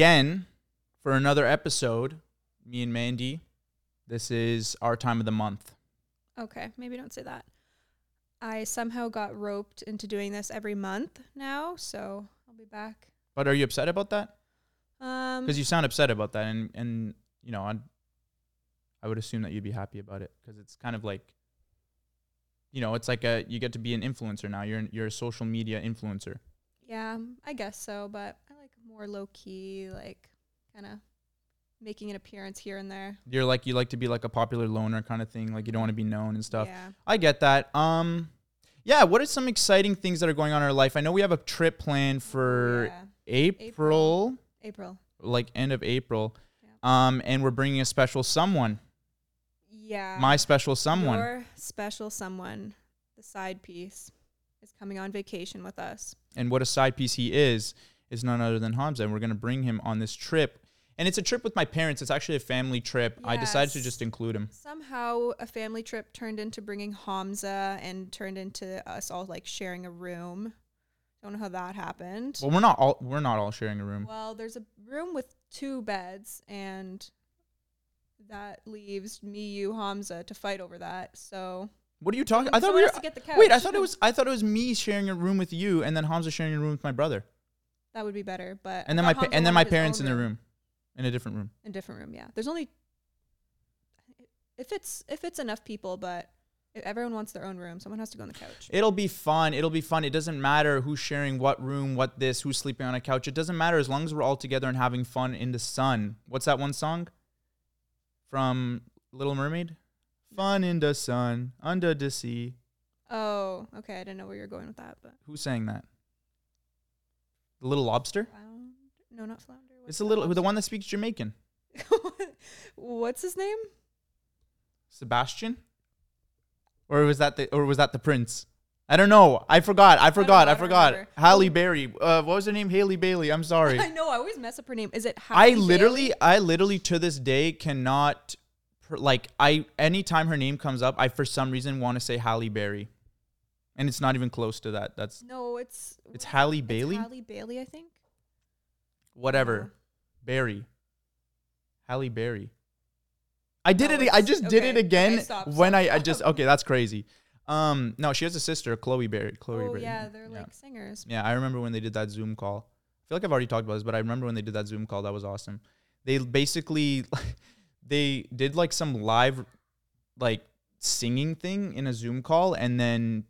again for another episode. Me and Mandy. This is our time of the month. Okay, maybe don't say that. I somehow got roped into doing this every month now, so I'll be back. But are you upset about that? Um, Because you sound upset about that, and and you know, I I would assume that you'd be happy about it because it's kind of like, you know, it's like a you get to be an influencer now. You're an, you're a social media influencer. yeah, I guess so, but more low key, like kind of making an appearance here and there. You're like you like to be like a popular loner kind of thing. Like you don't want to be known and stuff. Yeah. I get that. Um, yeah. What are some exciting things that are going on in our life? I know we have a trip planned for yeah. April, April. like end of April. Yeah. Um, and we're bringing a special someone. Yeah. My special someone. Your special someone, the side piece, is coming on vacation with us. and what a side piece he is is none other than Hamza. And we're gonna bring him on this trip. And it's a trip with my parents. It's actually a family trip. I decided to just include him. Somehow a family trip turned into bringing Hamza and turned into us all like sharing a room. Don't know how that happened. Well, we're not all we're not all sharing a room. Well, there's a room with two beds and that leaves me, you, Hamza to fight over that. So What are you talking? I thought we were. to get the couch. Wait, I thought it was. I thought it was me sharing a room with you, and then Hamza sharing a room with my brother, that would be better, but and then my pa- and then my parents in the room, in a different room. in a different room. Yeah, there's only if it's if it's enough people, but if everyone wants their own room, someone has to go on the couch. It'll be fun. It'll be fun. It doesn't matter who's sharing what room, what this, who's sleeping on a couch. It doesn't matter as long as we're all together and having fun in the sun. What's that one song from Little Mermaid? Fun in the sun, under the sea. Oh, okay. I didn't know where you're going with that, but Who sang that? The Little Lobster. Flounder? No, not flounder. It's a little the one that speaks Jamaican. What's his name? Sebastian. Or was that the or was that the prince? I don't know. I forgot. I forgot. I, I forgot. remember. Halle Berry. Uh, what was her name? Halle Bailey. I'm sorry. I know. I always mess up her name. Is it? I literally, Bailey? I literally to this day cannot, like, I anytime her name comes up, I for some reason want to say Halle Berry, and it's not even close to that. That's No, it's it's Halle it's Bailey, Halle Bailey, I think. whatever, Barry. Halle Berry. I did No, it. I just did it again okay, stop, when stop, I, I just okay. That's crazy. Um, no, she has a sister, Chloe Berry. Chloe oh Berry. yeah, they're Yeah. like singers. Yeah, I remember when they did that Zoom call. I feel like I've already talked about this, but I remember when they did that Zoom call. That was awesome. They basically they did like some live like singing thing in a Zoom call and then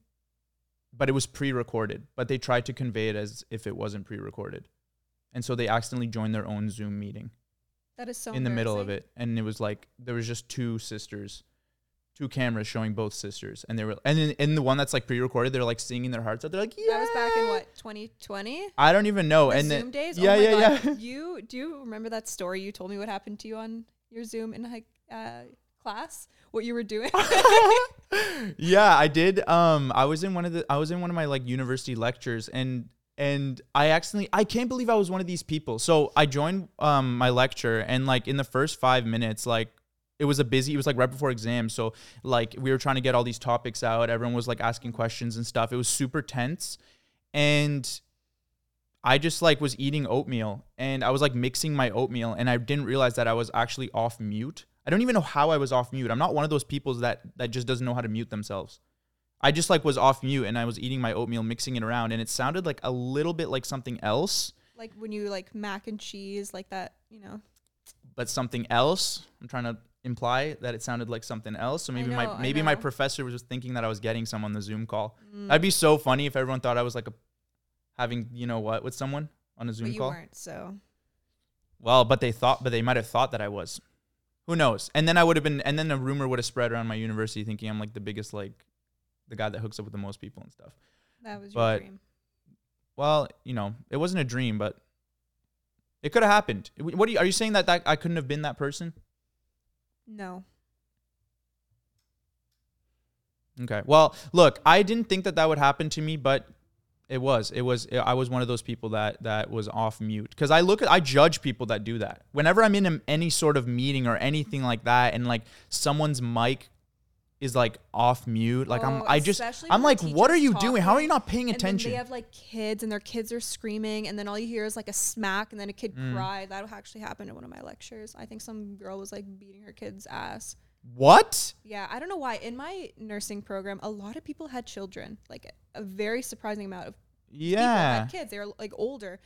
but it was pre-recorded, but they tried to convey it as if it wasn't pre-recorded. And so they accidentally joined their own Zoom meeting That is so in the middle of it and it was like there was just two sisters two cameras showing both sisters and they were and in, in the one that's like pre-recorded they're like singing their hearts out they're like yeah That was back in what 2020. I don't even know. The and Zoom then days. yeah, oh my yeah, God. yeah. You do you remember that story you told me? What happened to you on your Zoom in high uh, class? What you were doing? yeah, I did. Um, I was in one of the I was in one of my like university lectures and and I accidentally I can't believe I was one of these people. So I joined um my lecture and like in the first five minutes, like it was a busy it was like right before exams. So like we were trying to get all these topics out. Everyone was like asking questions and stuff. It was super tense. And I just like was eating oatmeal and I was like mixing my oatmeal and I didn't realize that I was actually off mute. I don't even know how I was off mute. I'm not one of those people that that just doesn't know how to mute themselves. I just like was off mute and I was eating my oatmeal, mixing it around, and it sounded like a little bit like something else, like when you like mac and cheese, like that. You know. but something else. I'm trying to imply that it sounded like something else. So maybe know, my maybe my professor was just thinking that I was getting some on the Zoom call. Mm. That'd be so funny if everyone thought I was like a having you know what with someone on a Zoom call. but you call. weren't. So Well, but they thought, but they might have thought that I was. Who knows? And then I would have been, and then a rumor would have spread around my university, thinking I'm like the biggest, like, the guy that hooks up with the most people and stuff. that was But- your dream. Well, you know, it wasn't a dream, but it could have happened. What are you? Are you saying that, that I couldn't have been that person? No. Okay. Well, look, I didn't think that that would happen to me, but it was. It was. I was one of those people that that was off mute because I look at, I judge people that do that. Whenever I'm in a, any sort of meeting or anything like that, and like someone's mic is like off mute. Like I'm Oh, I just especially I'm like what are you doing? How are you not paying attention? they have like kids and their kids are screaming and then all you hear is like a smack and then a kid Mm. cry. That actually happened in one of my lectures. I think some girl was like beating her kid's ass. what? Yeah, I don't know why. In my nursing program, a lot of people had children. Like a very surprising amount of people Yeah. had kids. They were like older.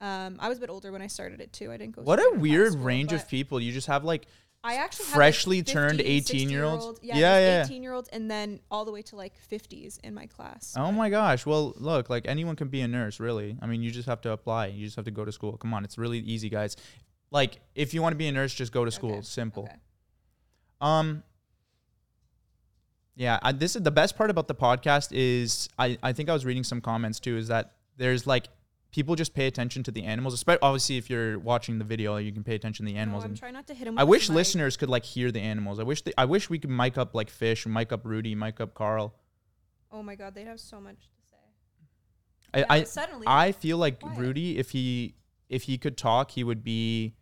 Um, I was a bit older when I started it too. I didn't go. What a weird school, range of people. You just have like I actually freshly like, turned 18 year olds. 16-year-old- Yeah, Yeah, yeah. eighteen year olds, and then all the way to like fifties in my class. Oh my gosh. Well, look, like anyone can be a nurse, really. I mean, you just have to apply. You just have to go to school. Come on, it's really easy, guys. Like if you want to be a nurse, just go to school. Okay, Simple. okay. Um Yeah, I, this is the best part about the podcast is I I think I was reading some comments too is that there's like people just pay attention to the animals. Especially obviously if you're watching the video, you can pay attention to the No, animals. I'm and trying not to hit him. I wish listeners could like hear the animals. I wish they, I wish we could mic up like fish, mic up Rudy, mic up Carl. Oh my god, they'd have so much to say. I Yeah, I, suddenly, I feel like quiet. Rudy, if he if he could talk, he would be.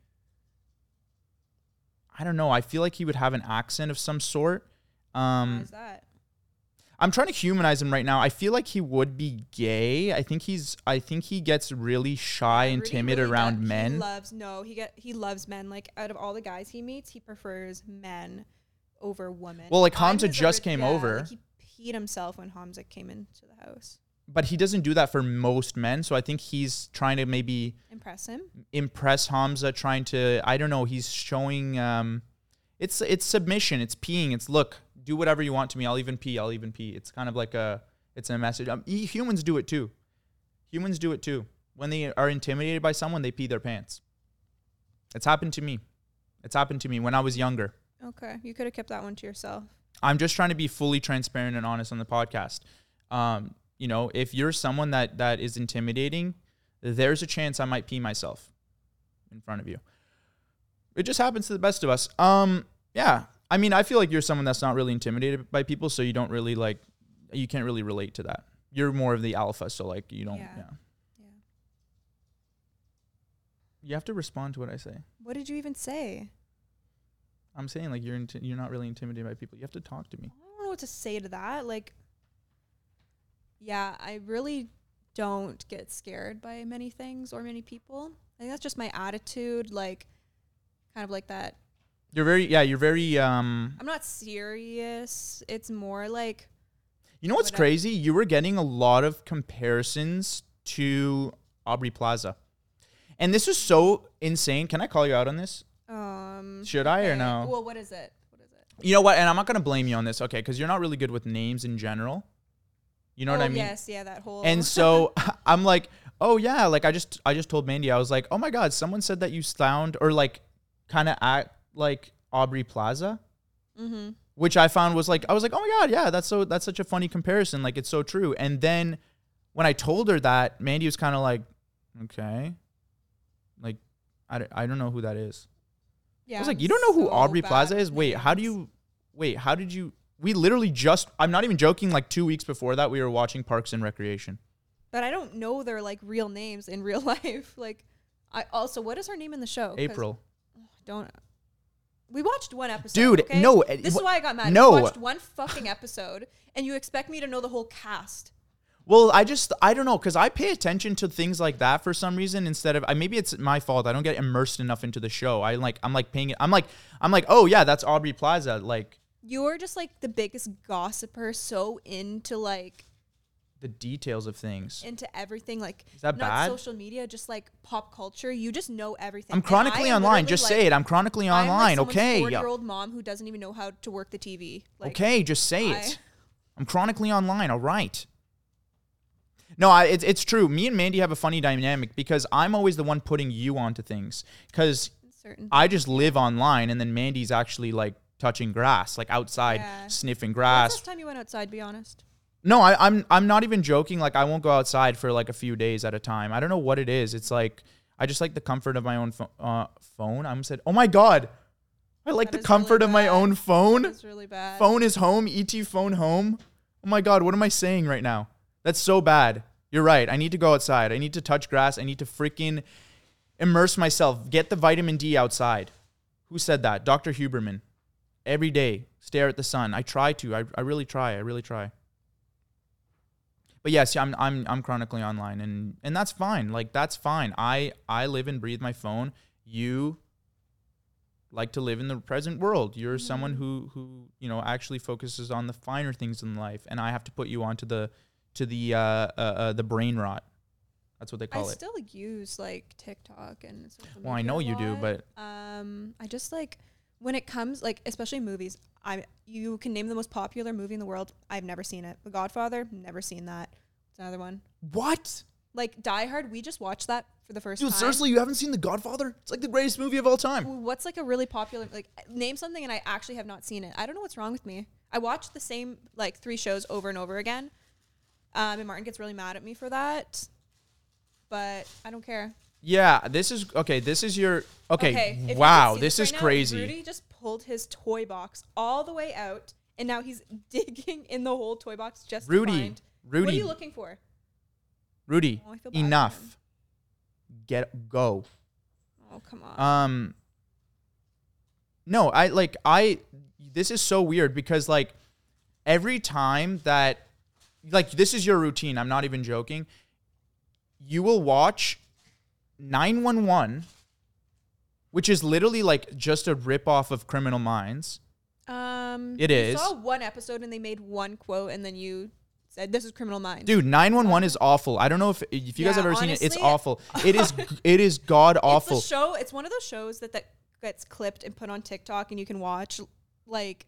I don't know. I feel like he would have an accent of some sort. Why Um, is that? I'm trying to humanize him right now. I feel like he would be gay. I think he's. I think he gets really shy and Rudy timid really around does- men. He loves no. He get he loves men. Like out of all the guys he meets, he prefers men over women. Well, like, Hamza just came yeah, over. Like he peed himself when Hamza came into the house. but he doesn't do that for most men. So I think he's trying to maybe Impress him. impress Hamza, trying to I don't know. He's showing um, it's it's submission. It's peeing. It's look, do whatever you want to me. I'll even pee. I'll even pee. It's kind of like a it's a message. Um, humans do it too. Humans do it too. When they are intimidated by someone, they pee their pants. It's happened to me. It's happened to me when I was younger. Okay, you could have kept that one to yourself. I'm just trying to be fully transparent and honest on the podcast. Um, you know, if you're someone that that is intimidating, there's a chance I might pee myself in front of you. It just happens to the best of us. Um, yeah. I mean, I feel like you're someone that's not really intimidated by people, so you don't really like you can't really relate to that. You're more of the alpha, so like you don't yeah. Yeah. Yeah. You have to respond to what I say. What did you even say? I'm saying like you're inti- you're not really intimidated by people. You have to talk to me. I don't know what to say to that. Like, yeah, I really don't get scared by many things or many people. I think that's just my attitude. Like, kind of like that. You're very yeah, you're very um I'm not serious. It's more like, You know what's Whatever. crazy? You were getting a lot of comparisons to Aubrey Plaza. And this is so insane. Can I call you out on this? um. Should I or no? Well, what is it? What is it? You know what? And I'm not going to blame you on this, okay? Because you're not really good with names in general. You know oh, what I mean? Yes, yeah, that whole. And so I'm like, oh yeah, like I just I just told Mandy, I was like, oh my god, someone said that you sound or like kind of act like Aubrey Plaza. mm-hmm. which I found was like I was like, oh my god, yeah, that's so that's such a funny comparison. Like it's so true. And then when I told her that, Mandy was kind of like, okay, like I, don't- I don't know who that is. Yeah. I was like, you don't know who so Aubrey Plaza is? Wait, how do you? Wait, how did you? We literally just. I'm not even joking. Like two weeks before that, we were watching Parks and Recreation. But I don't know their like real names in real life. Like, I also what is her name in the show? April. Don't. We watched one episode. Dude, okay? no, eh, This is why I got mad. no. We watched one fucking episode, and you expect me to know the whole cast. Well, I just I don't know because I pay attention to things like that for some reason instead of I maybe it's my fault. I don't get immersed enough into the show. I like I'm like paying it. I'm like I'm like oh yeah, that's Aubrey Plaza. Like You're just like the biggest gossiper, so into like the details of things. into everything, like Is that not bad? social media, just like pop culture. You just know everything. I'm chronically online. Just like- say it. I'm chronically I'm online. like okay. Year old mom who doesn't even know how to work the TV. Like, okay. Just say I- it. I'm chronically online. All right. No, I, it's it's true. Me and Mandy have a funny dynamic because I'm always the one putting you onto things because. I just live online and then Mandy's actually like touching grass, like outside Yeah. sniffing grass. the last time you went outside? Be honest. No, I, I'm I'm not even joking. Like I won't go outside for like a few days at a time. I don't know what it is. It's like I just like the comfort of my own pho- uh, phone. I'm said, oh my god, I like That the is comfort really of my bad. own phone. That's really bad. Phone is home. Et phone home. Oh my god, what am I saying right now? That's so bad. You're right. I need to go outside. I need to touch grass. I need to freaking immerse myself. Get the vitamin D outside. Who said that? Dr. Huberman. every day. Stare at the sun. I try to. I, I really try. I really try. But yes, I'm I'm I'm chronically online and and that's fine. Like that's fine. I I live and breathe my phone. You like to live in the present world. You're someone who who you know actually focuses on the finer things in life, and I have to put you onto the to the uh, uh, uh the brain rot. That's what they I call it. I still use like TikTok and Well, I know you do, but um, I just like when it comes like especially movies. I you can name the most popular movie in the world. I've never seen it. The Godfather, never seen that. It's another one. what? Like Die Hard, we just watched that for the first Dude, time. seriously, you haven't seen The Godfather? It's like the greatest movie of all time. What's like a really popular like name something and I actually have not seen it. I don't know what's wrong with me. I watched the same like three shows over and over again. Um, and Martin gets really mad at me for that. But I don't care. Yeah, this is okay. This is your okay. you wow, this is now, crazy. Rudy just pulled his toy box all the way out, and now he's digging in the whole toy box just to Rudy, find. Rudy, What are you looking for? Rudy, Oh, I feel bad for him. enough. Get go. Oh come on. Um No, I like I this is so weird because like every time that like this is your routine, I'm not even joking. You will watch 911 which is literally like just a rip off of Criminal Minds. um, it you. Saw one episode and they made one quote, and then you said, "This is Criminal Minds." Dude, 911 is awful. I don't know if if you guys have ever seen it. It's awful. It is it is god awful. It's a show. It's one of those shows that that gets clipped and put on TikTok, and you can watch like.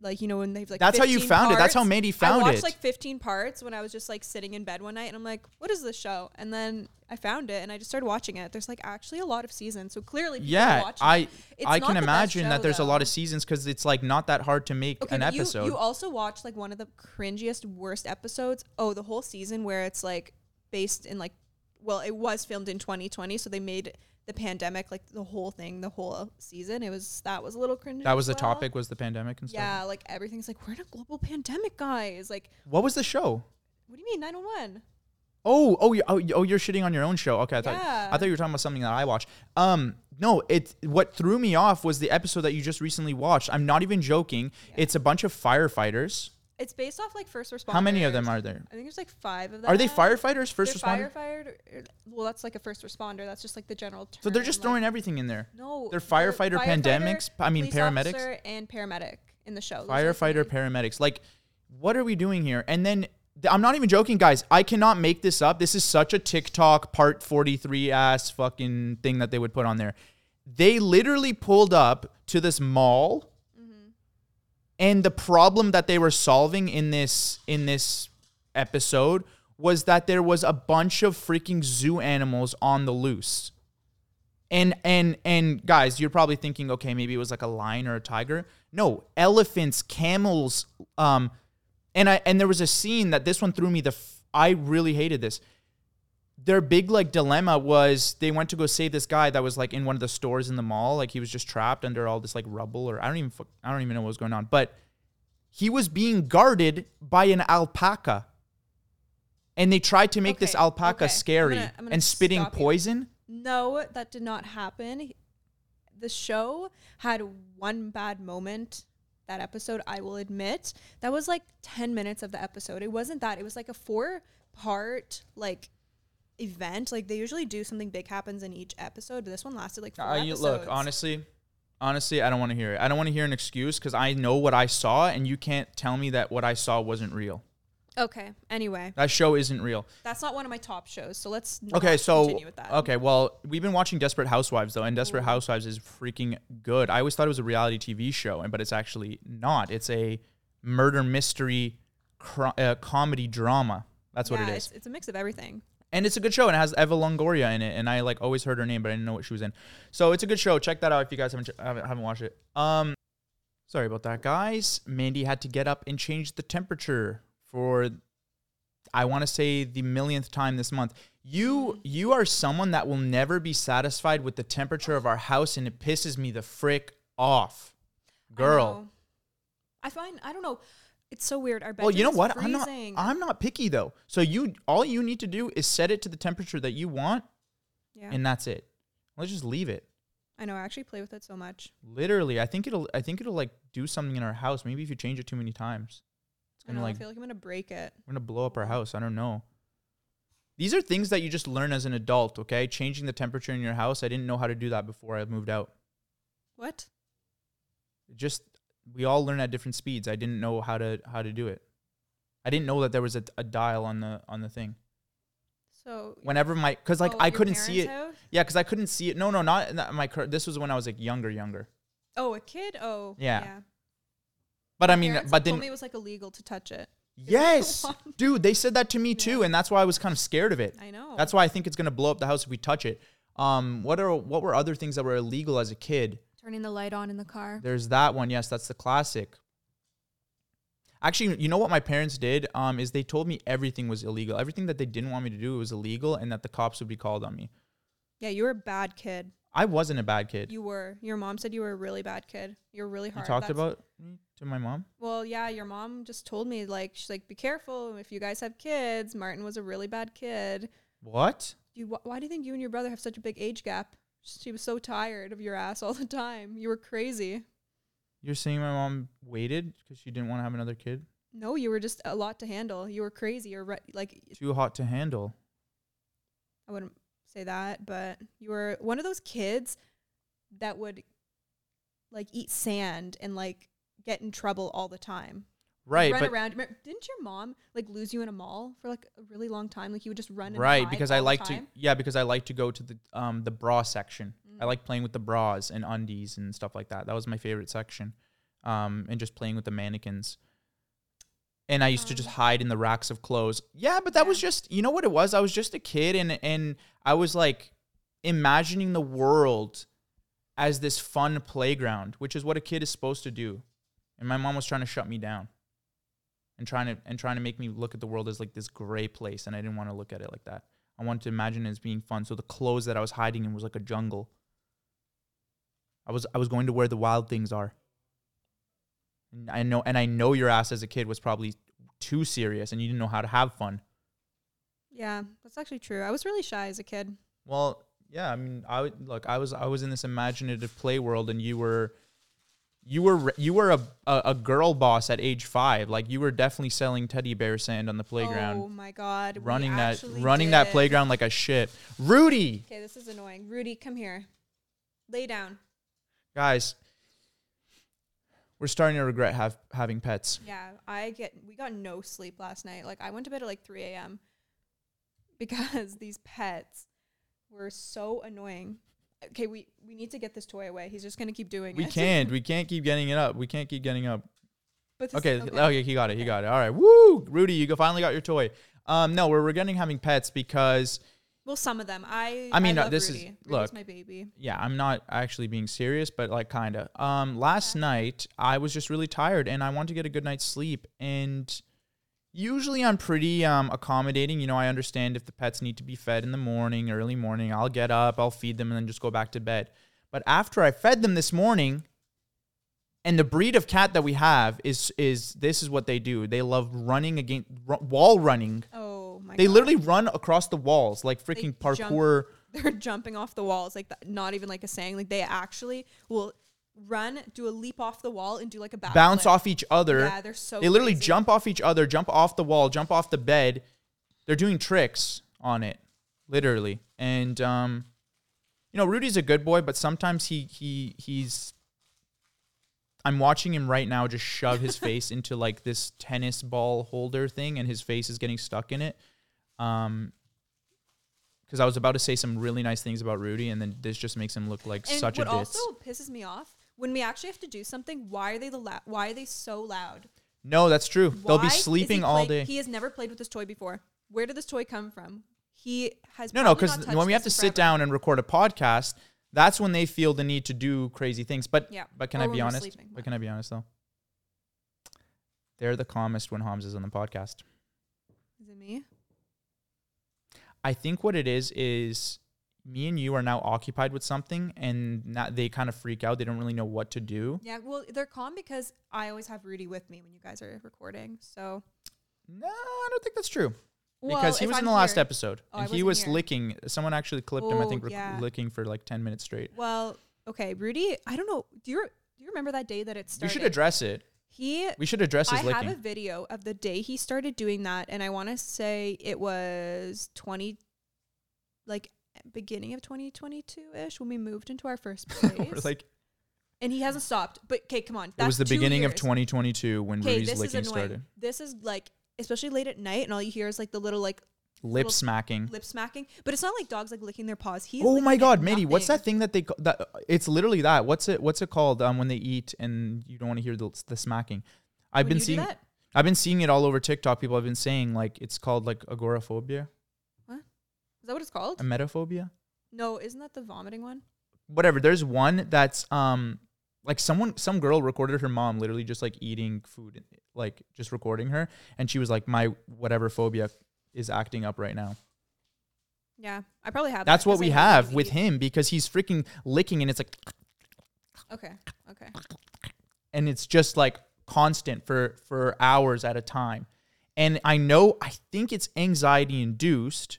Like you know when they've like That's how you 15 found it. That's how parts. Mandy I found watched it. like 15 parts when I was just like sitting in bed one night, and I'm like, "What is this show?" And then I found it, and I just started watching it. There's like actually a lot of seasons, so clearly, people are yeah, watching I it. I can imagine show, that there's a lot of seasons because it's like not that hard to make Okay, an but you, episode. you also watched like one of the cringiest, worst episodes. Oh, the whole season where it's like based in like, well, it was filmed in 2020, so they made the pandemic like the whole thing, the whole season. It was that was a little cringe. that was as the topic was the pandemic and stuff. Yeah, like everything's like we're in a global pandemic, guys. Like, What was the show? what do you mean 911? Oh, oh, you- oh, you- oh, you're shitting on your own show. Okay, I thought Yeah. I thought you were talking about something that I watched. Um, no, it what threw me off was the episode that you just recently watched. I'm not even joking. It's a bunch of firefighters. It's based off like first responders. How many of them are there? I think there's like five of them. Are they firefighters, first They're firefighter. Er, well, that's like a first responder. That's just like the general term. So they're just like- throwing everything in there. No, They're firefighter, pandemics, I mean, paramedics? and paramedic in the show. Those are the Firefighter, paramedics. Like, what are we doing here? And then I'm not even joking, guys. I cannot make this up. This is such a TikTok part 43 ass fucking thing that they would put on there. They literally pulled up to this mall, and the problem that they were solving in this in this episode was that there was a bunch of freaking zoo animals on the loose. And and and guys, you're probably thinking, okay, maybe it was like a lion or a tiger. No, elephants, camels, um, and I and there was a scene that this one threw me the. F- I really hated this. Their big like dilemma was they went to go save this guy that was like in one of the stores in the mall, like he was just trapped under all this like rubble or I don't even I don't even know what was going on, but he was being guarded by an alpaca. And they tried to make this alpaca okay. I'm scary gonna- I'm gonna and spitting you. poison. No, that did not happen. The show had one bad moment. That episode, I will admit, that was like ten minutes of the episode. It wasn't that. It was like a four-part like event. Like they usually do something big happens in each episode. but This one lasted like four Uh, you, episodes. look, honestly, honestly, I don't want to hear it. I don't want to hear an excuse because I know what I saw, and you can't tell me that what I saw wasn't real. Okay. Anyway, That show isn't real. that's not one of my top shows. So let's Okay, so continue with that. okay, well, we've been watching Desperate Housewives though, and Desperate Housewives is freaking good. I always thought it was a reality TV show, and but it's actually not. It's a murder mystery cro- uh, comedy drama. That's what Yeah, it It's, is, it's a mix of everything. And it's a good show. And it has Eva Longoria in it, and I like always heard her name, but I didn't know what she was in. So it's a good show. Check that out if you guys haven't haven't, haven't watched it. Um, sorry about that, guys. Mandy had to get up and change the temperature for I want to say the millionth time this month. You you are someone that will never be satisfied with the temperature of our house, and it pisses me the frick off, girl. know. I find I don't know. It's so weird. Our bed. Well, you know what? I'm not freezing. I'm not picky though. So you all you need to do is set it to the temperature that you want, yeah. and that's it. Let's just leave it. I know. I actually play with it so much. Literally, I think it'll I think it'll like do something in our house. Maybe if you change it too many times. It's gonna know. like I feel like I'm gonna break it. we're gonna blow up our house. I don't know. These are things that you just learn as an adult, okay? Changing the temperature in your house. I didn't know how to do that before I moved out. What? just we all learn at different speeds. I didn't know how to how to do it. I didn't know that there was a, a dial on the on the thing. So Whenever my cuz like Oh, I couldn't see it. house? Yeah, cuz I couldn't see it. No, no, not in that- my cur- this was when I was like younger younger. Oh, a kid. Oh, Yeah. yeah. But I mean but then it was like illegal to touch it. yes. Dude, they said that to me too and that's why I was kind of scared of it. I know. That's why I think it's going to blow up the house if we touch it. Um what are what were other things that were illegal as a kid? Turning the light on in the car. There's that one. Yes, that's the classic. Actually, you know what my parents did? Um, is they told me everything was illegal. Everything that they didn't want me to do was illegal, and that the cops would be called on me. Yeah, you were a bad kid. I wasn't a bad kid. You, You were. Your mom said you were a really bad kid. You're really hard. You talked That's- about me to my mom. Well, yeah, your mom just told me like she's like, be careful if you guys have kids. Martin was a really bad kid. What? You, wh- why do you think you and your brother have such a big age gap? She was so tired of your ass all the time. You were crazy. You're saying my mom waited because she didn't want to have another kid? No, you were just a lot to handle. You were crazy. You're re- like Too hot to handle. I wouldn't say that, but you were one of those kids that would like eat sand and like get in trouble all the time. Right, run but around. Remember- Didn't your mom like lose you in a mall for like a really long time? Like you would just run. Right because I like to yeah because I like to go to the um the bra section. I Mm. like playing with the bras and undies and stuff like that. That was my favorite section. Um, and just playing with the mannequins. And I used to just Um, hide in the racks of clothes. Yeah, but that was just you know what it was? I was just a kid and and I was like imagining the world as this fun playground, which is what a kid is supposed to do. And my mom was trying to shut me down. And trying to and trying to make me look at the world as like this gray place and I didn't want to look at it like that. I wanted to imagine it as being fun. So the clothes that I was hiding in was like a jungle. I was I was going to where the wild things are. And I know and I know your ass as a kid was probably too serious and you didn't know how to have fun. Yeah, that's actually true. I was really shy as a kid. Well, yeah, I mean, I would look. I was I was in this imaginative play world, and you were, you were you were a, a a girl boss at age five. Like you were definitely selling teddy bear sand on the playground, Oh my god. running that running that playground like a shit. Rudy, Okay, this is annoying. Rudy, come here. Lay down. guys, we're starting to regret have having pets. Yeah, I get. We got no sleep last night. Like I went to bed at like 3 a.m. because these pets were so annoying. Okay, we we need to get this toy away. He's just gonna keep doing We it. We can't. We can't keep getting it up. We can't keep getting up. But this, Okay, okay, he got it. He got it. All right. Woo! Rudy, you go finally got your toy. Um, no, we're regretting having pets because Well, some of them. I. I mean, love this is- Rudy. Rudy's look. my baby. yeah, I'm not actually being serious, but like kind of. Um, last night I was just really tired and I wanted to get a good night's sleep. And usually I'm pretty um accommodating. You know, I understand if the pets need to be fed in the morning, early morning. I'll get up, I'll feed them, and then just go back to bed. But after I fed them this morning, and the breed of cat that we have is is this is what they do. They love running against ru- wall running. Oh my. They God. literally run across the walls like freaking They jump parkour. they're jumping off the walls like not even like a saying like they actually will run do a leap off the wall and do like a bounce off each other. yeah they're so they literally crazy. jump off each other, jump off the wall, jump off the bed. They're doing tricks on it, literally. And um, you know, Rudy's a good boy, but sometimes he he he's. I'm watching him right now just shove his face into like this tennis ball holder thing, and his face is getting stuck in it. Um, because I was about to say some really nice things about Rudy, and then this just makes him look like and such a what also pisses me off when we actually have to do something why are they the la- why are they so loud no, that's true. They'll be sleeping all day. he has never played with this toy before where did this toy come from he has No, no, because when we have to this sit forever. down and record a podcast, that's when they feel the need to do crazy things. But Yeah, but can or I be honest? sleeping, But but- can I be honest though? They're the calmest when Hamza is on the podcast. is it me I think what it is is me and you are now occupied with something, and not, they kind of freak out. They don't really know what to do. yeah well they're calm because i always have rudy with me when you guys are recording so No, I don't think that's true. Well, because he was in the last here- episode, Oh, and he wasn't here. licking. Someone actually clipped him. I Oh, think rec- yeah. licking for like ten minutes straight. Well, okay, Rudy. I don't know. Do you re- do you remember that day that it started? We should address it. He. We should address his I his have a video of the day he started doing that, and I want to say it was twenty, like beginning of twenty twenty two ish when we moved into our first place. Like and he hasn't stopped. But okay, come on. it was the That's beginning of 2022 when Okay, Rudy's this is licking started. This is like, especially late at night, and all you hear is like the little like Lip little smacking. lip smacking. But it's not like dogs like licking their paws. He's oh my god, Matey, what's that thing that they ca- that it's literally that. What's it what's it called um when they eat and you don't want to hear the, the smacking? I've When been seeing that? I've been seeing it all over TikTok. People have been saying like it's called like agoraphobia, Is that what it's called? emetophobia. no, isn't that the vomiting one? Whatever. There's one that's um like someone some girl recorded her mom literally just like eating food like just recording her and she was like my whatever phobia is acting up right now. Yeah, I probably have. that That's what 'cause we have with eat. him because he's freaking licking and it's like Okay, okay. and it's just like constant for for hours at a time. And I know I think it's anxiety induced,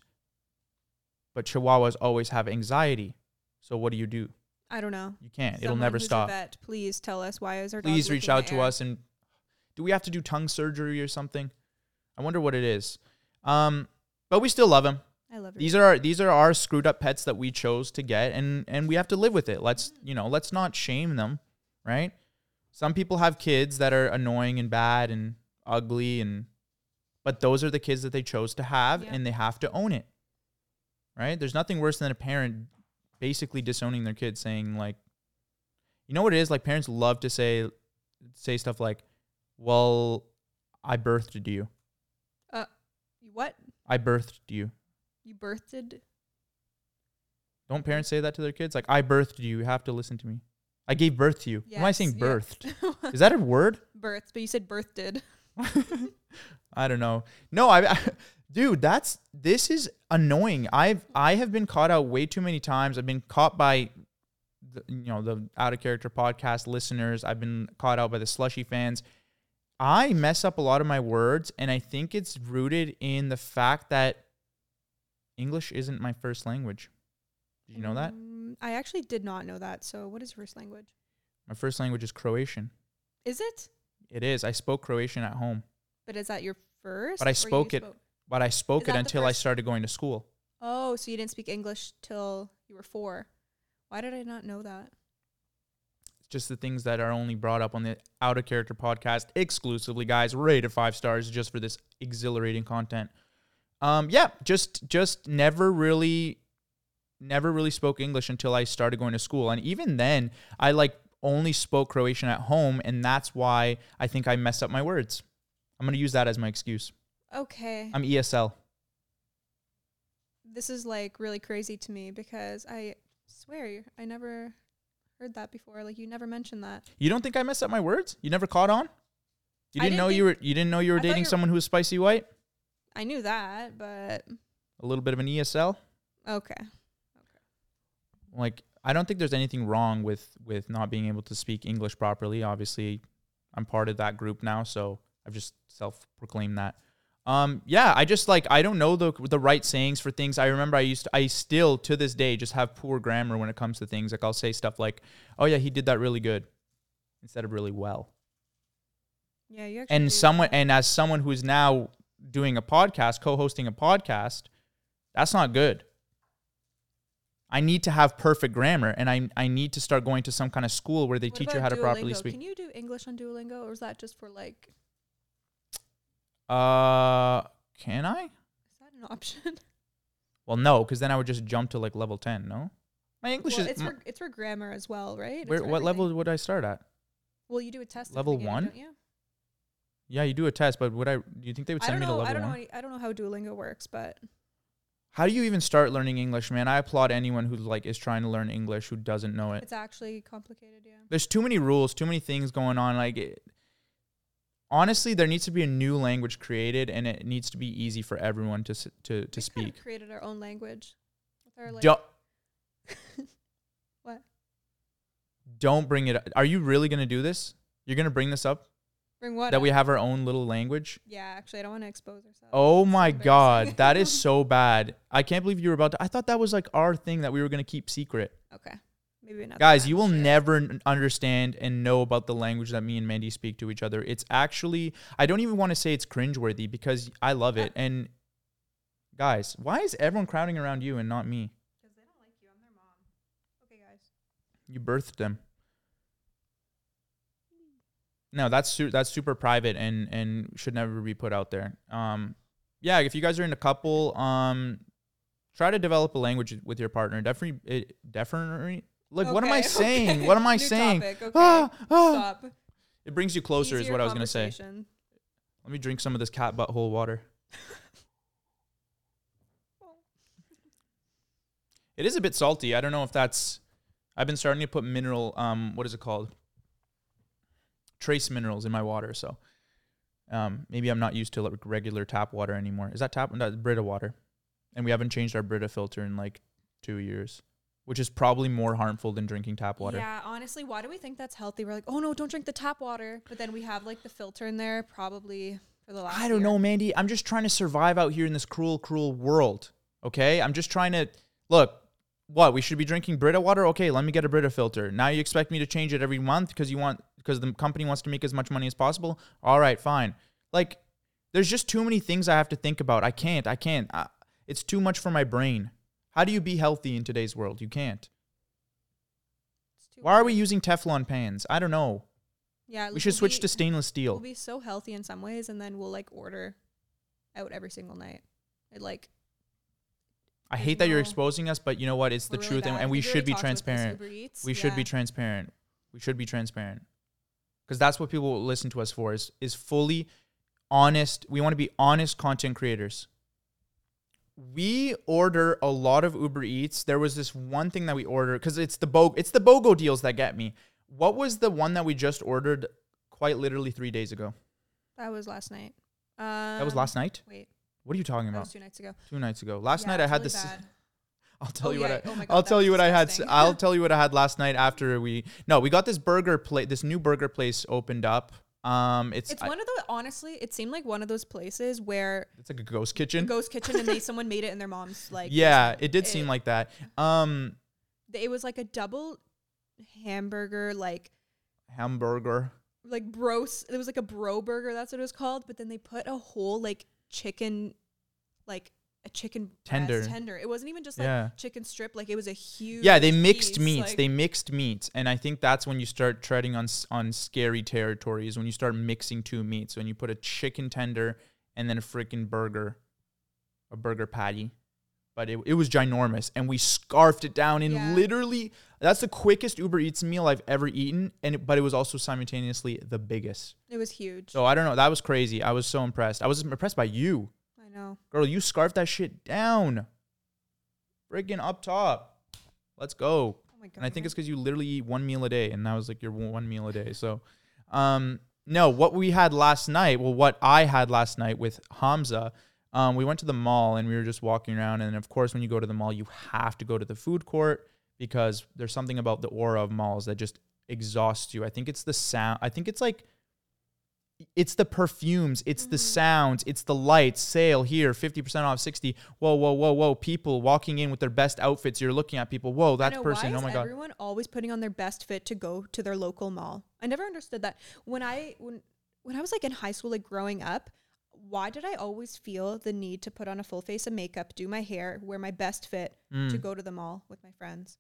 but chihuahuas always have anxiety. So what do you do? I don't know. You can't. It'll never stop. vet, please tell us why is our Please reach out to air? us and do we have to do tongue surgery or something? I wonder what it is. Um but we still love him. I love These are our, these are our screwed up pets that we chose to get and and we have to live with it. Let's, you know, let's not shame them, right? Some people have kids that are annoying and bad and ugly and but those are the kids that they chose to have Yeah. and they have to own it. Right? There's nothing worse than a parent basically disowning their kid saying like you know what it is like parents love to say say stuff like well I birthed you. Uh, what I birthed you. you birthed? Don't parents say that to their kids? Like, I birthed you. You have to listen to me. I gave birth to you. Why am I saying birthed? Is that a word? Birthed, but you said birthed. I don't know. No, I, I, dude, that's this is annoying. I've I have been caught out way too many times. I've been caught by, the, you know, the out of character podcast listeners. I've been caught out by the slushy fans. I mess up a lot of my words, and I think it's rooted in the fact that English isn't my first language. Did you know that? Mm, I actually did not know that. So, what is your first language? My first language is Croatian. Is it? It is. I spoke Croatian at home, But is that your first? But I spoke it- spoke- but I spoke it until I started going to school. Oh, so you didn't speak English till you were four. Why did I not know that? It's just the things that are only brought up on the Out of Character podcast exclusively, guys. Rated five stars just for this exhilarating content. Um, yeah, just just never really, never really spoke English until I started going to school, and even then, I like only spoke Croatian at home, and that's why I think I messed up my words. I'm gonna use that as my excuse. Okay. I'm ESL. this is like really crazy to me because I swear I never heard that before. Like you never mentioned that. You don't think I messed up my words? You never caught on? You didn't didn't know you were you didn't know you were I dating you were- someone who was spicy white? I knew that, but A little bit of an ESL? okay. Okay. Like I don't think there's anything wrong with with not being able to speak English properly. Obviously, I'm part of that group now, so I've just self-proclaimed that. Um yeah, I just like I don't know the the right sayings for things. I remember I used to, I still to this day just have poor grammar when it comes to things. Like I'll say stuff like, "Oh yeah, he did that really good." Instead of really well. Yeah, you and someone and as someone who's now doing a podcast co-hosting a podcast that's not good i need to have perfect grammar and i i need to start going to some kind of school where they What teach you how to properly speak Can you do English on Duolingo, or is that just for like? Uh can i Is that an option? well no because then i would just jump to like level 10 no my english well, is it's for it's for grammar as well, right? Where, what level would i start at Well, you do a test. level one? yeah you do a test but would i do you think they would send me to level I don't know. one Any, I don't know how Duolingo works, but how do you even start learning english man i applaud anyone who like is trying to learn english who doesn't know it it's actually complicated. Yeah. there's too many rules, too many things going on. Like, it, honestly, there needs to be a new language created, and it needs to be easy for everyone to to to We kind of speak. created our own language with our like. Don't What? don't bring it. up. Are you really gonna do this? You're gonna bring this up Bring what? that we have our own little language. Yeah, actually, I don't want to expose ourselves. Oh my god, that is so bad. I can't believe you were about to. I thought that was like our thing that we were gonna keep secret. okay. Maybe another Guys, time you will never understand and know about the language that me and Mandy speak to each other. It's actually, I don't even want to say it's cringeworthy because I love it. And guys, why is everyone crowding around you and not me? Because they don't like you. I'm their mom. Okay, guys. You birthed them. No, that's su- that's super private and and should never be put out there. Um, yeah, if you guys are in a couple, um, try to develop a language with your partner. Definitely, it, definitely. Like, what am I saying? okay. What am I New saying? topic, okay. Ah, ah. Stop. It brings you closer, is what I was gonna say. Let me drink some of this cat butthole water. It is a bit salty. I don't know if that's. I've been starting to put mineral. Um, what is it called? Trace minerals in my water. So, um, maybe I'm not used to like regular tap water anymore. Is that tap? That's Brita water, and we haven't changed our Brita filter in like two years, which is probably more harmful than drinking tap water. Yeah, honestly, why do we think that's healthy? We're like, oh no, don't drink the tap water. But then we have like the filter in there, probably for the last. I don't year. know, Mandy. I'm just trying to survive out here in this cruel, cruel world. Okay, I'm just trying to look. What we should be drinking Brita water? Okay, let me get a Brita filter. Now you expect me to change it every month because you want because the company wants to make as much money as possible. All right, fine. Like, there's just too many things I have to think about. I can't. I can't. I, it's too much for my brain. How do you be healthy in today's world? You can't. Why are we using Teflon pans? I don't know. Yeah, We we'll should switch be- to stainless steel. We'll be so healthy in some ways, and then we'll like order out every single night. It like I hate that you're exposing us, but you know what? It's the really truth, and, and we We've should be talked about this, transparent. We should be transparent. We should be transparent. Because that's what people will listen to us for is is fully honest. We want to be honest content creators. We order a lot of Uber Eats. There was this one thing that we ordered because it's the bo it's the BOGO deals that get me. What was the one that we just ordered quite literally three days ago? That was last night. Um, That was last night? Wait, What are you talking that about? was two nights ago. Two nights ago. Last Yeah, night I had really this bad. I'll tell Oh, you what yeah. I Oh God, I'll tell you what I had. I'll tell you what I had last night after we. No, we got this burger place. This new burger place opened up. Um, it's It's I- one of the honestly, it seemed like one of those places where it's like a ghost a kitchen. ghost kitchen and they someone made it in their mom's like yeah, it did seem like that. Um, it was like a double hamburger like hamburger. like bros it was like a bro burger that's what it was called but then they put a whole like chicken like chicken Tender. tender it wasn't even just like Yeah. chicken strip like it was a huge Yeah, they mixed piece, meats. like- they mixed meats, and I think that's when you start treading on on scary territories. When you start mixing two meats, when you put a chicken tender and then a freaking burger, a burger patty. But it, it was ginormous, and we scarfed it down in Yeah. literally. That's the quickest Uber Eats meal I've ever eaten, and it, but it was also simultaneously the biggest. it was huge So I don't know. That was crazy. I was so impressed. I was impressed by you, know girl. You scarfed that shit down, freaking up top. Let's go. oh my god And I think it's because you literally eat one meal a day, and that was like your one one meal a day. So, um, no, what we had last night, well, what I had last night with Hamza, um, we went to the mall and we were just walking around. And of course, when you go to the mall, you have to go to the food court because there's something about the aura of malls that just exhausts you. I think it's the sound. I think it's like. It's the perfumes, it's the Mhm. sounds, it's the lights, sale here, 50% off 60. Whoa, whoa, whoa, whoa. People walking in with their best outfits. You're looking at people. Whoa, that know, person. why Oh my is God. everyone always putting on their best fit to go to their local mall i never understood that when i when when i was like in high school like growing up why did i always feel the need to put on a full face of makeup do my hair wear my best fit to Mm. go to the mall with my friends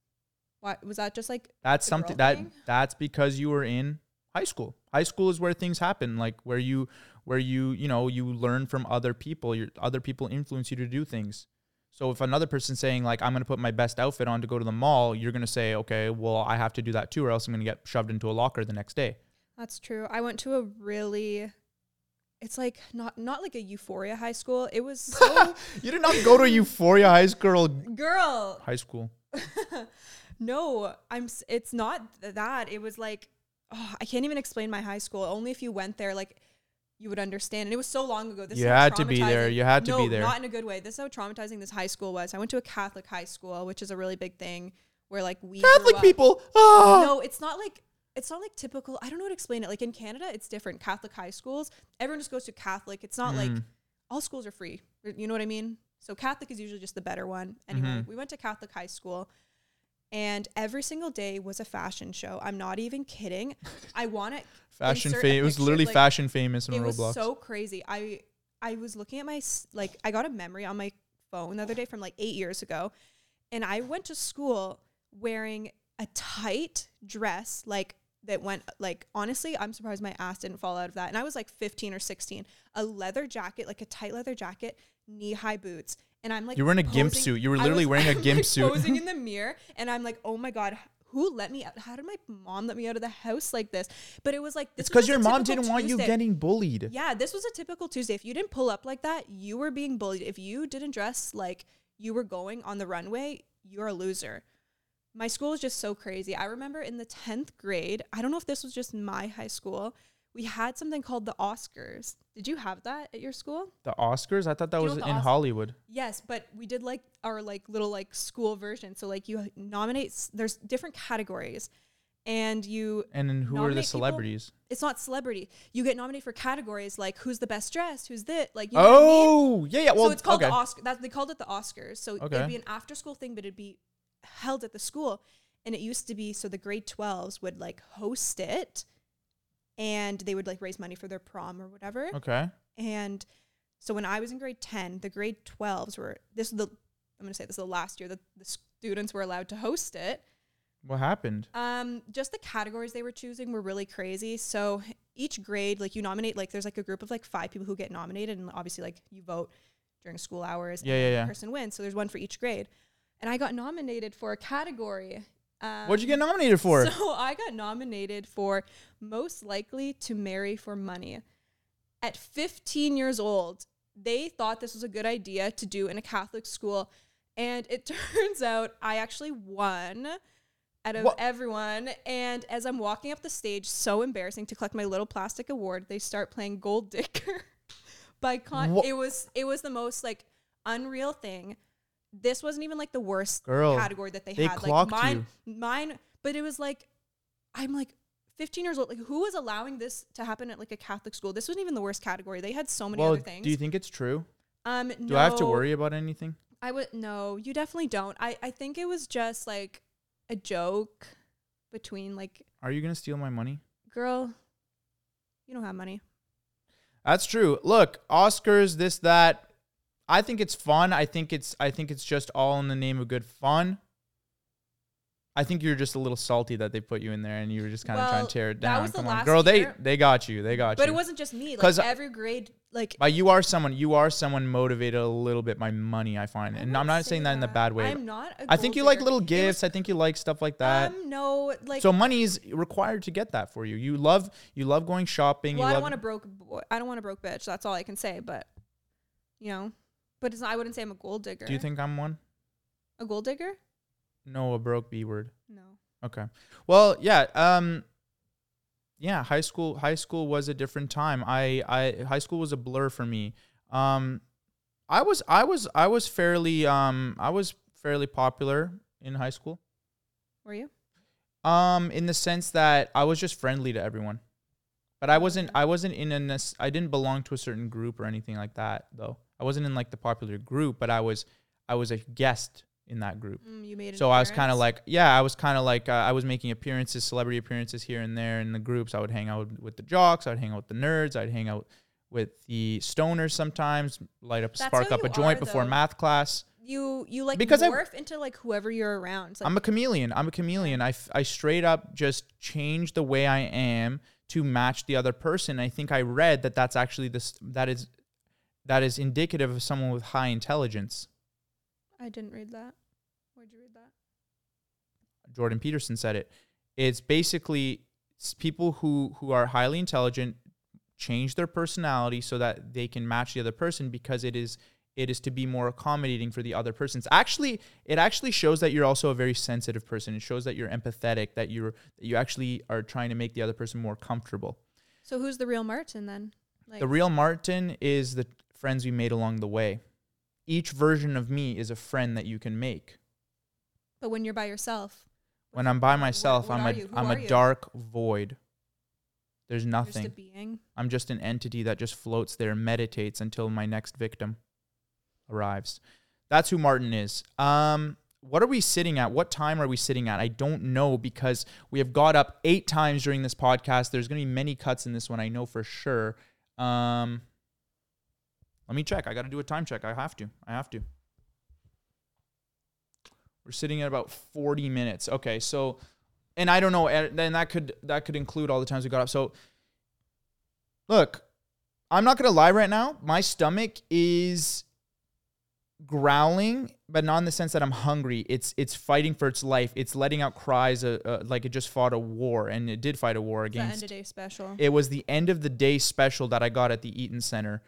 why was that just like That's something that thing? that's because you were in high school. High school is where things happen, like where you where you you know you learn from other people. Your other people influence you to do things. So if another person's saying like I'm gonna put my best outfit on to go to the mall, you're gonna say okay, well I have to do that too, or else I'm gonna get shoved into a locker the next day. That's true. I went to a really it's like not not like a euphoria high school. It was so you did not go to Euphoria High School. girl. High school. no, I'm s- it's not that. It was like oh, I can't even explain my high school. Only if you went there like you would understand. And it was so long ago. This You had to be there. You had to no, be there. Not in a good way. This is how traumatizing this high school was. I went to a Catholic high school, which is a really big thing where like we Catholic people. Ah! no, it's not like it's not like typical. I don't know how to explain it. Like in Canada, it's different. Catholic high schools, everyone just goes to Catholic. It's not like Mm. all schools are free. You know what I mean? So Catholic is usually just the better one. Anyway, Mhm. we went to Catholic high school, and every single day was a fashion show. I'm not even kidding. I want to Fashion fame. It was literally like, fashion famous in it Roblox. was so crazy. I I was looking at my like I got a memory on my phone the other day from like 8 years ago and I went to school wearing a tight dress like that went like honestly I'm surprised my ass didn't fall out of that and I was like 15 or 16 a leather jacket like a tight leather jacket knee-high boots and I'm like you were in a gimp suit. You were literally was- wearing a I'm, gimp like, suit. posing in the mirror and I'm like oh my god who let me out? How did my mom let me out of the house like this? But it was like this it's because your mom didn't want you getting bullied. Yeah, this was a typical Tuesday. If you didn't pull up like that, you were being bullied. If you didn't dress like you were going on the runway, you're a loser. My school was just so crazy. I remember in the 10th grade, I don't know if this was just my high school, we had something called the Oscars. Did you have that at your school? The Oscars. I thought that you was in Os- Hollywood. Yes, but we did like our like little like school version. So like you nominate there's different categories and you And then who are the nominate people- celebrities? it's not celebrity. You get nominated for categories like who's the best dressed, who's this, like you know what I mean? Oh, yeah, yeah. Well, so it's called okay. the Oscar. That they called it the Oscars. So Okay. it'd be an after school thing, but it'd be held at the school. And it used to be so the grade twelves would like host it, and they would like raise money for their prom or whatever. Okay. And so when I was in grade ten, the grade twelves were this is the I'm gonna say this is the last year that the students were allowed to host it. What happened? Um, just the categories they were choosing were really crazy. So each grade, like you nominate, like there's like a group of like five people who get nominated, and obviously like you vote during school hours. Yeah, and yeah, the yeah. Person wins. So there's one for each grade, and I got nominated for a category. Um, What'd you get nominated for? So I got nominated for most likely to marry for money. At 15 years old, they thought this was a good idea to do in a Catholic school. And it turns out I actually won out of What? everyone. And as I'm walking up the stage, so embarrassing to collect my little plastic award, they start playing Gold Digger by Con. Wha- It was it was the most like unreal thing. This wasn't even like the worst Girl, category that they, they had. Like mine, mine, but it was like, I'm like 15 years old. Like, who was allowing this to happen at like a Catholic school? This wasn't even the worst category. They had so many well, other things. do you think it's true? um, Do I have to worry about anything? I would no. You definitely don't. I I think it was just like a joke between like, Are you gonna steal my money? girl, you don't have money. That's true. Look, Oscars, this, that. I think it's fun. I think it's I think it's just all in the name of good fun. I think you're just a little salty that they put you in there and you were just kind of trying to tear it that down. was the Come on. last Girl, they year. they got you. They got But you. But it wasn't just me. Like I- every grade, like but you are someone you are someone motivated a little bit by money, I find. I and I'm not say saying that in the bad way. I'm not. I I think you like little gifts. I think you like stuff like that. Um, no, like so money is required to get that for you. You love you love going shopping. Well, you I love don't want a broke boy. I don't want a broke bitch. That's all I can say. But you know, but it's not, I wouldn't say I'm a gold digger. Do you think I'm one? a gold digger? No, a broke B word. No. Okay. Well, yeah. Um, yeah. High school. High school was a different time. I. I. High school was a blur for me. Um, I was. I was. I was fairly. Um, I was fairly popular in high school. Were you? Um, in the sense that I was just friendly to everyone, but I wasn't. I wasn't in a. I didn't belong to a certain group or anything like that, though. I wasn't in like the popular group, but I was. I was a guest in that group. Mm, you made. So I was kind of like, yeah, I was kind of like, uh, I was making appearances, celebrity appearances here and there in the groups. I would hang out with the jocks, I'd hang out with the nerds, I'd hang out with the stoners sometimes, light up, That's spark up a joint are, before though. math class. you. You like Because I- morph into like whoever you're around. Like, I'm a chameleon. I'm a chameleon. I, f- I straight up just change the way I am to match the other person. I think I read that that's actually this that is that is indicative of someone with high intelligence. I didn't read that. Where'd you read that? Jordan Peterson said it. It's basically people who who are highly intelligent change their personality so that they can match the other person because it is it is to be more accommodating for the other person. person's actually it actually shows that you're also a very sensitive person it shows that you're empathetic that you're that you actually are trying to make the other person more comfortable So who's the real Martin then? Like, the real martin is the friends we made along the way each version of me is a friend that you can make but when you're by yourself, when i'm by myself what i'm are a am a dark void there's nothing just. I'm just an entity that just floats there meditates until my next victim arrives. That's who Martin is. Um, what are we sitting at? What time are we sitting at? I don't know because we have got up eight times during this podcast. There's going to be many cuts in this one, I know for sure. Um, let me check. I got to do a time check. I have to. I have to. We're sitting at about 40 minutes. Okay, so and I don't know, and then that could that could include all the times we got up. So look, I'm not gonna lie right now. My stomach is growling, but not in the sense that I'm hungry. It's it's fighting for its life. It's letting out cries, uh, uh, like it just fought a war, and it did fight a war against. The end of day special. It was the end of the day special that I got at the Eaton Center.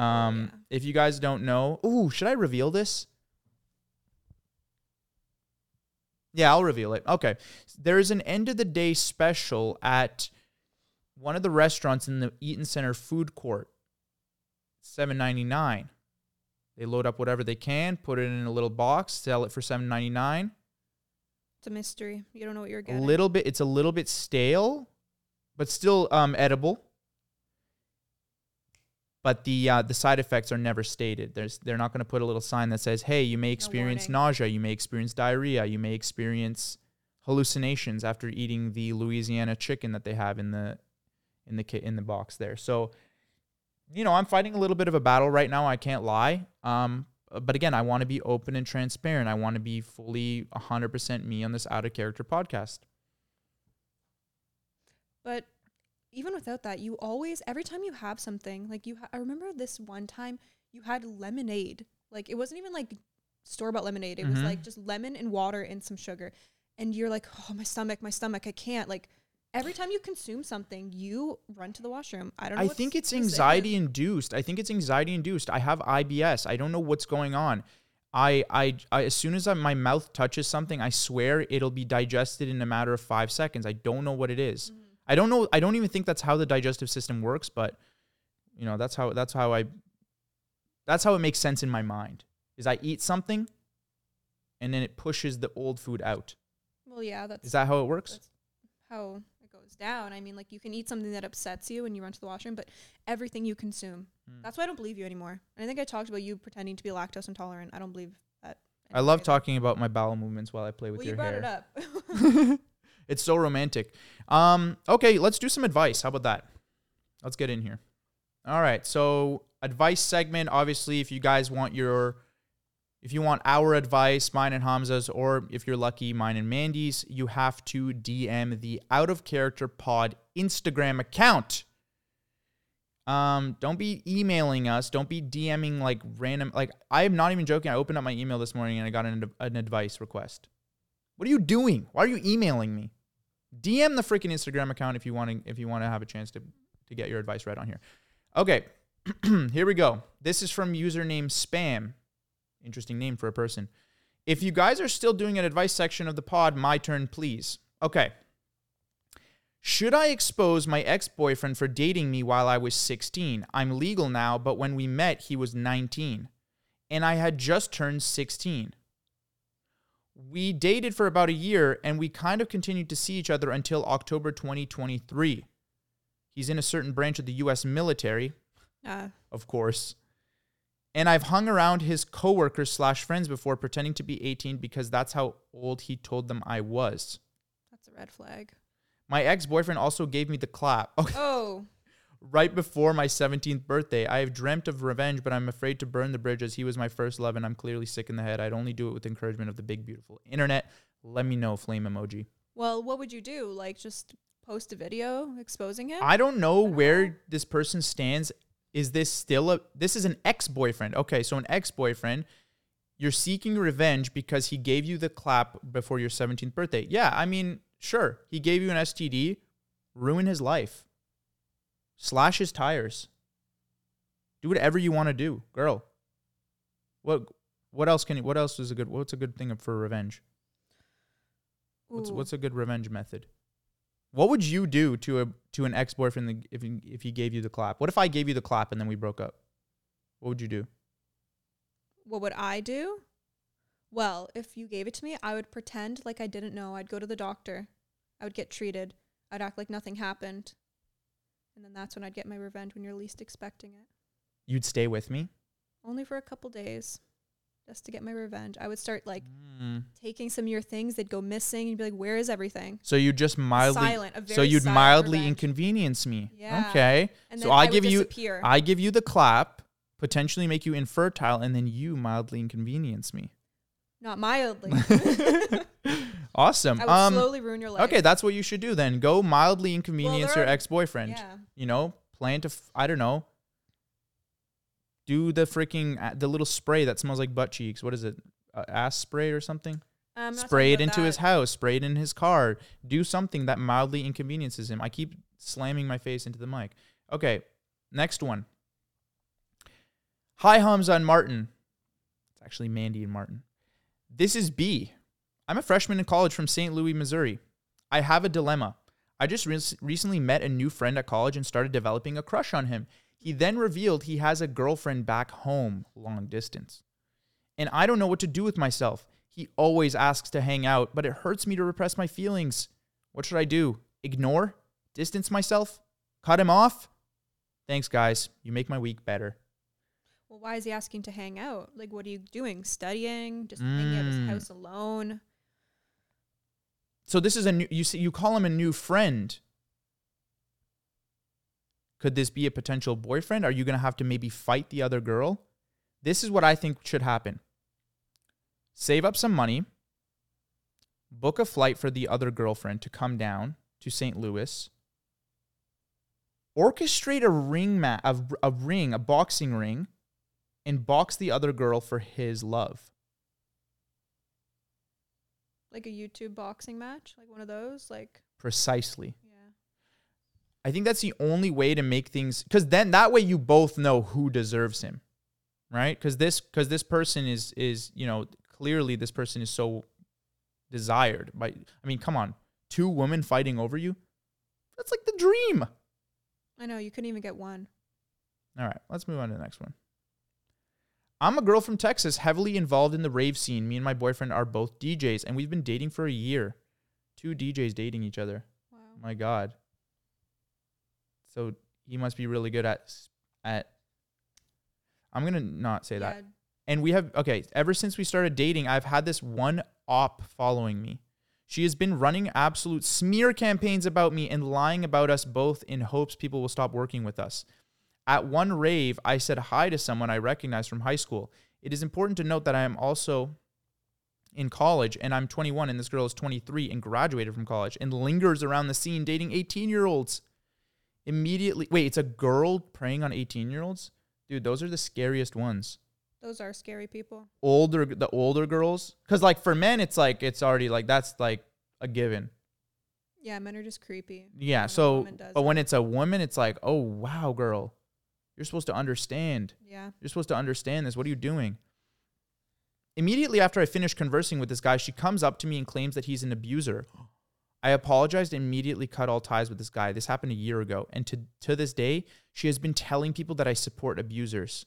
Um, yeah. If you guys don't know, ooh, should I reveal this? Yeah, I'll reveal it. Okay. There is an end of the day special at one of the restaurants in the Eaton Center food court. Seven ninety nine. They load up whatever they can, put it in a little box, sell it for seven ninety nine. It's a mystery. You don't know what you're getting. A little bit. It's a little bit stale, but still um, edible. But the uh, the side effects are never stated. There's they're not going to put a little sign that says, "Hey, you may experience warning. nausea, you may experience diarrhea, you may experience hallucinations after eating the Louisiana chicken that they have in the in the ki- in the box there." So, you know, I'm fighting a little bit of a battle right now. I can't lie. Um, but again, I want to be open and transparent. I want to be fully 100% me on this out of character podcast. But even without that, you always every time you have something like you. Ha- I remember this one time you had lemonade. Like it wasn't even like store bought lemonade. It was Mhm. like just lemon and water and some sugar. And you're like, oh my stomach, my stomach, I can't. Like every time you consume something, you run to the washroom. I don't. know I think it's anxiety induced. I think it's anxiety induced. I have IBS. I don't know what's going on. I, I, I as soon as I, my mouth touches something, I swear it'll be digested in a matter of five seconds. I don't know what it is. Mm-hmm. I don't know. I don't even think that's how the digestive system works, but you know, that's how that's how I that's how it makes sense in my mind. Is I eat something and then it pushes the old food out. Well, yeah, that's Is that how it works? That's how it goes down. I mean, like you can eat something that upsets you and you run to the washroom, but everything you consume. Mm. That's why I don't believe you anymore. And I think I talked about you pretending to be lactose intolerant. I don't believe that. I love either. talking about my bowel movements while I play with Well, your you brought hair. it up. It's so romantic. Um, okay, let's do some advice. How about that? Let's get in here. All right. So advice segment. Obviously, if you guys want your, if you want our advice, mine and Hamza's, or if you're lucky, mine and Mandy's, you have to DM the Out of Character Pod Instagram account. Um, don't be emailing us. Don't be DMing like random. Like I am not even joking. I opened up my email this morning and I got an, an advice request. What are you doing? Why are you emailing me? DM the freaking Instagram account if you want to if you want to have a chance to to get your advice right on here. Okay. here we go. This is from username spam. Interesting name for a person. If you guys are still doing an advice section of the pod, my turn please. Okay. Should I expose my ex-boyfriend for dating me while I was 16? I'm legal now, but when we met, he was 19 and I had just turned 16 we dated for about a year and we kind of continued to see each other until October 2023. He's in a certain branch of the US military, uh, of course. And I've hung around his coworkers slash friends before pretending to be 18 because that's how old he told them I was. that's a red flag. My ex boyfriend also gave me the clap. Okay. Oh, right before my 17th birthday. I have dreamt of revenge, but I'm afraid to burn the bridge as he was my first love and I'm clearly sick in the head. I'd only do it with encouragement of the big, beautiful internet. Let me know, flame emoji. well, what would you do? Like just post a video exposing him? I don't know don't where know. this person stands. Is this still a this is an ex-boyfriend. Okay, so an ex-boyfriend, you're seeking revenge because he gave you the clap before your 17th birthday. Yeah, I mean, sure. He gave you an STD, ruin his life. Slash his tires. Do whatever you want to do, girl. What what else can you what else is a good what's a good thing for revenge? What's Ooh. what's a good revenge method? What would you do to a to an ex boyfriend if he, if he gave you the clap? What if I gave you the clap and then we broke up? What would you do? what would I do? Well, if you gave it to me, I would pretend like I didn't know. I'd go to the doctor. I would get treated. I'd act like nothing happened. And then that's when I'd get my revenge when you're least expecting it. You'd stay with me. Only for a couple days. just to get my revenge. I would start like Mm. taking some of your things. They'd go missing. And you'd be like, "Where is everything?" So you just mildly silent. A very so you'd mildly revenge. inconvenience me. Yeah. Okay. And so then I would give you. I give you the clap, potentially make you infertile, and then you mildly inconvenience me. Not mildly. awesome. I would Um slowly ruin your life. okay, that's what you should do then. Go mildly inconvenience there your are- ex-boyfriend. Yeah. You know, plan to f- I don't know. Do the freaking uh, the little spray that smells like butt cheeks. What is it? Uh, ass spray or something? I'm not spray it talking about into his that. house, spray it in his car, do something that mildly inconveniences him. I keep slamming my face into the mic. Okay, next one. Hi, Hamza and Martin. It's actually Mandy and Martin. This is B. I'm a freshman in college from St. Louis, Missouri. I have a dilemma. I just re- recently met a new friend at college and started developing a crush on him. He then revealed he has a girlfriend back home, long distance. And I don't know what to do with myself. He always asks to hang out, but it hurts me to repress my feelings. What should I do? Ignore? Distance myself? Cut him off? Thanks, guys. You make my week better. Well, why is he asking to hang out? Like, what are you doing? Studying? Just hanging out at his Mm. house alone? So this is a new you see you call him a new friend. Could this be a potential boyfriend? Are you going to have to maybe fight the other girl? This is what I think should happen. Save up some money. Book a flight for the other girlfriend to come down to St. Louis. Orchestrate a ring mat a, a ring, a boxing ring and box the other girl for his love. Like a YouTube boxing match? Like one of those? Like, Precisely. yeah. I think that's the only way to make things because then that way you both know who deserves him, right? Because this because this person is is you know clearly this person is so desired by. I mean, come on, two women fighting over you, that's like the dream. I know. You couldn't even get one. All right, let's move on to the next one. I'm a girl from Texas, heavily involved in the rave scene. Me and my boyfriend are both DJs, and we've been dating for a year. Two DJs dating each other. Wow. My God. So he must be really good at at. I'm gonna not say that. Yeah, And we have okay. Ever since we started dating, I've had this one op following me. She has been running absolute smear campaigns about me and lying about us both in hopes people will stop working with us. At one rave, I said hi to someone I recognized from high school. It is important to note that I am also in college and I'm 21 and this girl is 23 and graduated from college and lingers around the scene dating 18 year olds. Immediately, wait, it's a girl preying on 18 year olds? Dude, those are the scariest ones. those are scary people. Older, the older girls. Cause like for men, it's like, it's already like, that's like a given. Yeah, men are just creepy. Yeah. So, but when it's a woman, it's like, oh, wow, girl. You're supposed to understand. Yeah. You're supposed to understand this. What are you doing? Immediately after I finish conversing with this guy, she comes up to me and claims that he's an abuser. I apologized and immediately cut all ties with this guy. This happened a year ago. And to, to this day, she has been telling people that I support abusers.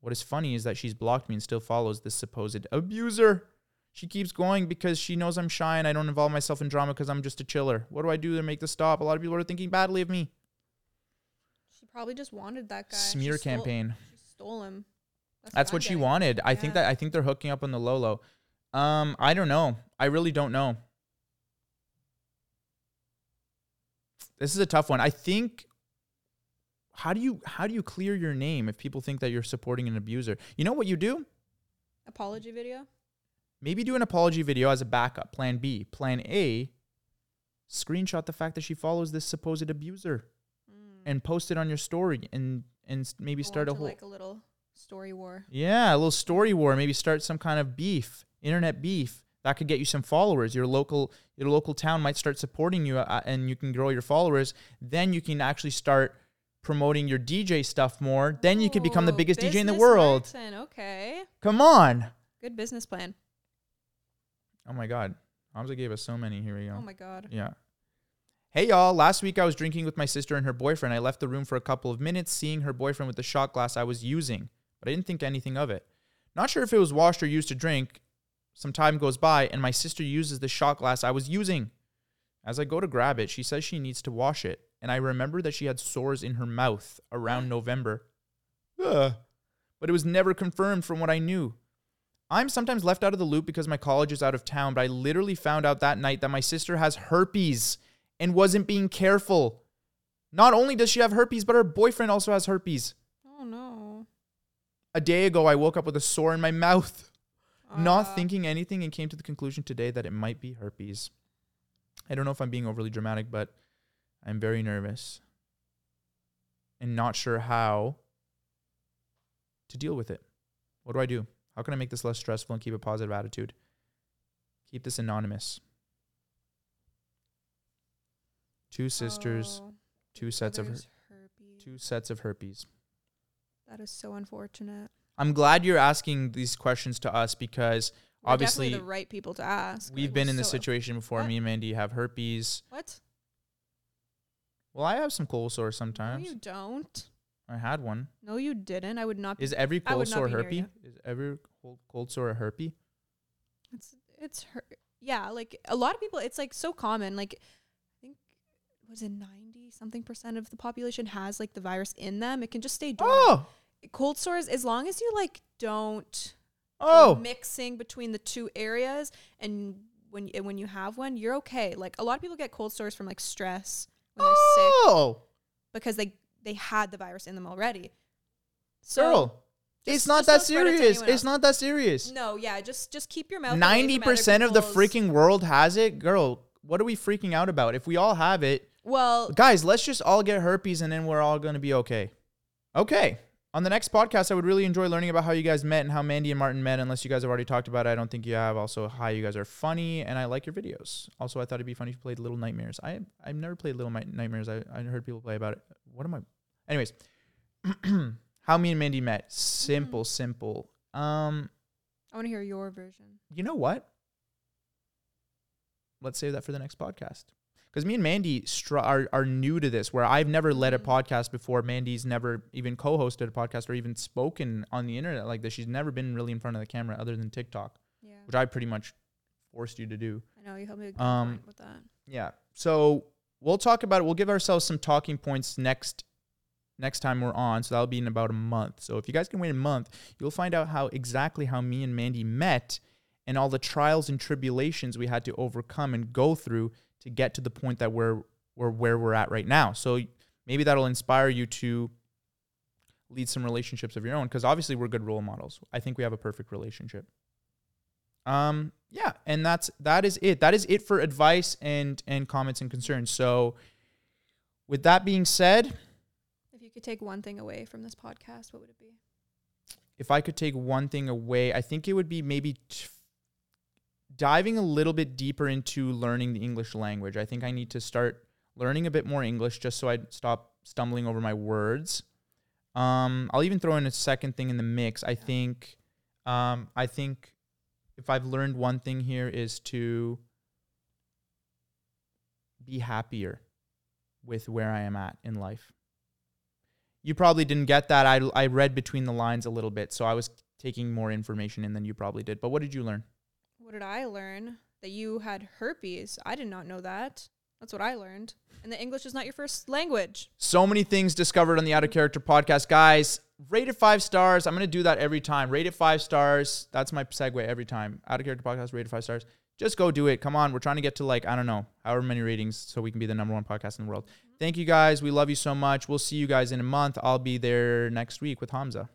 What is funny is that she's blocked me and still follows this supposed abuser. She keeps going because she knows I'm shy and I don't involve myself in drama because I'm just a chiller. What do I do to make this stop? A lot of people are thinking badly of me. She probably just wanted that guy. She Smear stole- campaign. She stole him. That's I'm what she wanted. I think that I think they're hooking up on the low. Um, I don't know. I really don't know. This is a tough one. I think how do you how do you clear your name if people think that you're supporting an abuser? You know what you do? Apology video. Maybe do an apology video as a backup, plan B. Plan A, screenshot the fact that she follows this supposed abuser. And post it on your story and and maybe Go start a whole like a little story war. Yeah, a little story war. Maybe start some kind of beef, internet beef. That could get you some followers. Your local your local town might start supporting you, uh, and you can grow your followers. Then you can actually start promoting your DJ stuff more. Then you can become the biggest DJ in the world. Okay. Come on! Good business plan. Oh my God, Hamza gave us so many. Here we go. Oh my god. Yeah. Hey y'all, last week I was drinking with my sister and her boyfriend. I left the room for a couple of minutes, seeing her boyfriend with the shot glass I was using, but I didn't think anything of it. Not sure if it was washed or used to drink. Some time goes by, and my sister uses the shot glass I was using. As I go to grab it, she says she needs to wash it, and I remember that she had sores in her mouth around November. Ugh. But it was never confirmed from what I knew. I'm sometimes left out of the loop because my college is out of town, but I literally found out that night that my sister has herpes and wasn't being careful. Not only does she have herpes, but her boyfriend also has herpes. Oh no. A day ago, I woke up with a sore in my mouth, not Uh, thinking anything, and came to the conclusion today that it might be herpes. I don't know if I'm being overly dramatic, but I'm very nervous and not sure how to deal with it. What do I do? How can I make this less stressful and keep a positive attitude? Keep this anonymous. Two sisters, oh, two sets of her- herpes. two sets of herpes. That is so unfortunate. I'm glad you're asking these questions to us because We're Obviously, the right people to ask. we've Like, been in this situation before. What? Me and Mandy have herpes. What? Well, I have some cold sore No, sometimes. you don't. I had one. No, you didn't. I would not. Be, Is every cold sore herpes? Is every cold, cold sore a herpes? it's it's her. Yeah, like a lot of people. It's like so common. Like was it ninety something percent of the population has like the virus in them. It can just stay dormant. Oh, Cold sores, as long as you like don't oh, mixing between the two areas, and when and when you have one, you're okay. Like a lot of people get cold sores from like stress when they're sick oh, because they they had the virus in them already. So girl. It's not that don't it serious. It's not that serious. no, yeah, just just keep your mouth. Ninety percent of the freaking world has it, girl. What are we freaking out about? If we all have it, Well, guys, let's just all get herpes and then we're all gonna be okay. Okay. On the next podcast, I would really enjoy learning about how you guys met and how Mandy and Martin met. Unless you guys have already talked about it, I don't think you have. Also, hi, you guys are funny, and I like your videos. Also, I thought it'd be funny if you played Little Nightmares. I I've never played Little Nightmares. I I heard people play about it. What am I? Anyways, how me and Mandy met. Simple, simple. Um, I want to hear your version. you know what? Let's save that for the next podcast. Because me and Mandy str- are, are new to this, where I've never led a Mhm. podcast before. Mandy's never even co hosted a podcast or even spoken on the internet like this. She's never been really in front of the camera other than TikTok, Yeah, which I pretty much forced you to do. I know you helped me Um, with that. Yeah. So we'll talk about it. We'll give ourselves some talking points next next time we're on. So that'll be in about a month. So if you guys can wait a month, you'll find out how exactly how me and Mandy met and all the trials and tribulations we had to overcome and go through to get to the point that we're we're where we're at right now. So maybe that'll inspire you to lead some relationships of your own because obviously we're good role models. I think we have a perfect relationship. Um yeah, and that's that is it. That is it for advice and and comments and concerns. So with that being said, If you could take one thing away from this podcast, what would it be? if I could take one thing away, I think it would be maybe t- diving a little bit deeper into learning the English language. I think I need to start learning a bit more English just so I stop stumbling over my words. Um, I'll even throw in a second thing in the mix. I think, um, I think if I've learned one thing here is to be happier with where I am at in life. You probably didn't get that. I, I read between the lines a little bit, so I was taking more information in than you probably did. But what did you learn? What did I learn? That you had herpes. I did not know that. That's what I learned. And that English is not your first language. So many things discovered on the Out of Character podcast. Guys, rate it five stars. I'm going to do that every time. Rate it five stars. That's my segue every time. Out of Character podcast, rate it five stars. Just go do it. Come on. We're trying to get to like, I don't know, however many ratings so we can be the number one podcast in the world. Mm-hmm. Thank you guys. We love you so much. We'll see you guys in a month. I'll be there next week with Hamza.